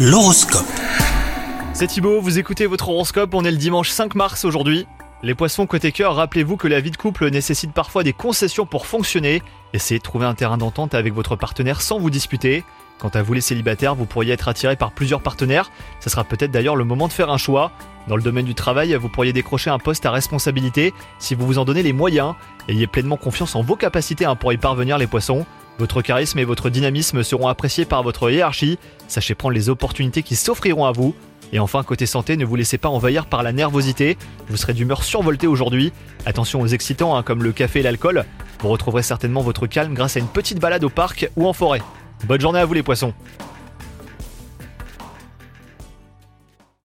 L'horoscope. C'est Thibaut, vous écoutez votre horoscope, on est le dimanche 5 mars aujourd'hui. Les poissons côté cœur, rappelez-vous que la vie de couple nécessite parfois des concessions pour fonctionner. Essayez de trouver un terrain d'entente avec votre partenaire sans vous disputer. Quant à vous les célibataires, vous pourriez être attiré par plusieurs partenaires. Ce sera peut-être d'ailleurs le moment de faire un choix. Dans le domaine du travail, vous pourriez décrocher un poste à responsabilité si vous vous en donnez les moyens. Ayez pleinement confiance en vos capacités hein, pour y parvenir les poissons. Votre charisme et votre dynamisme seront appréciés par votre hiérarchie. Sachez prendre les opportunités qui s'offriront à vous. Et enfin, côté santé, ne vous laissez pas envahir par la nervosité. Vous serez d'humeur survoltée aujourd'hui. Attention aux excitants hein, comme le café et l'alcool. Vous retrouverez certainement votre calme grâce à une petite balade au parc ou en forêt. Bonne journée à vous les poissons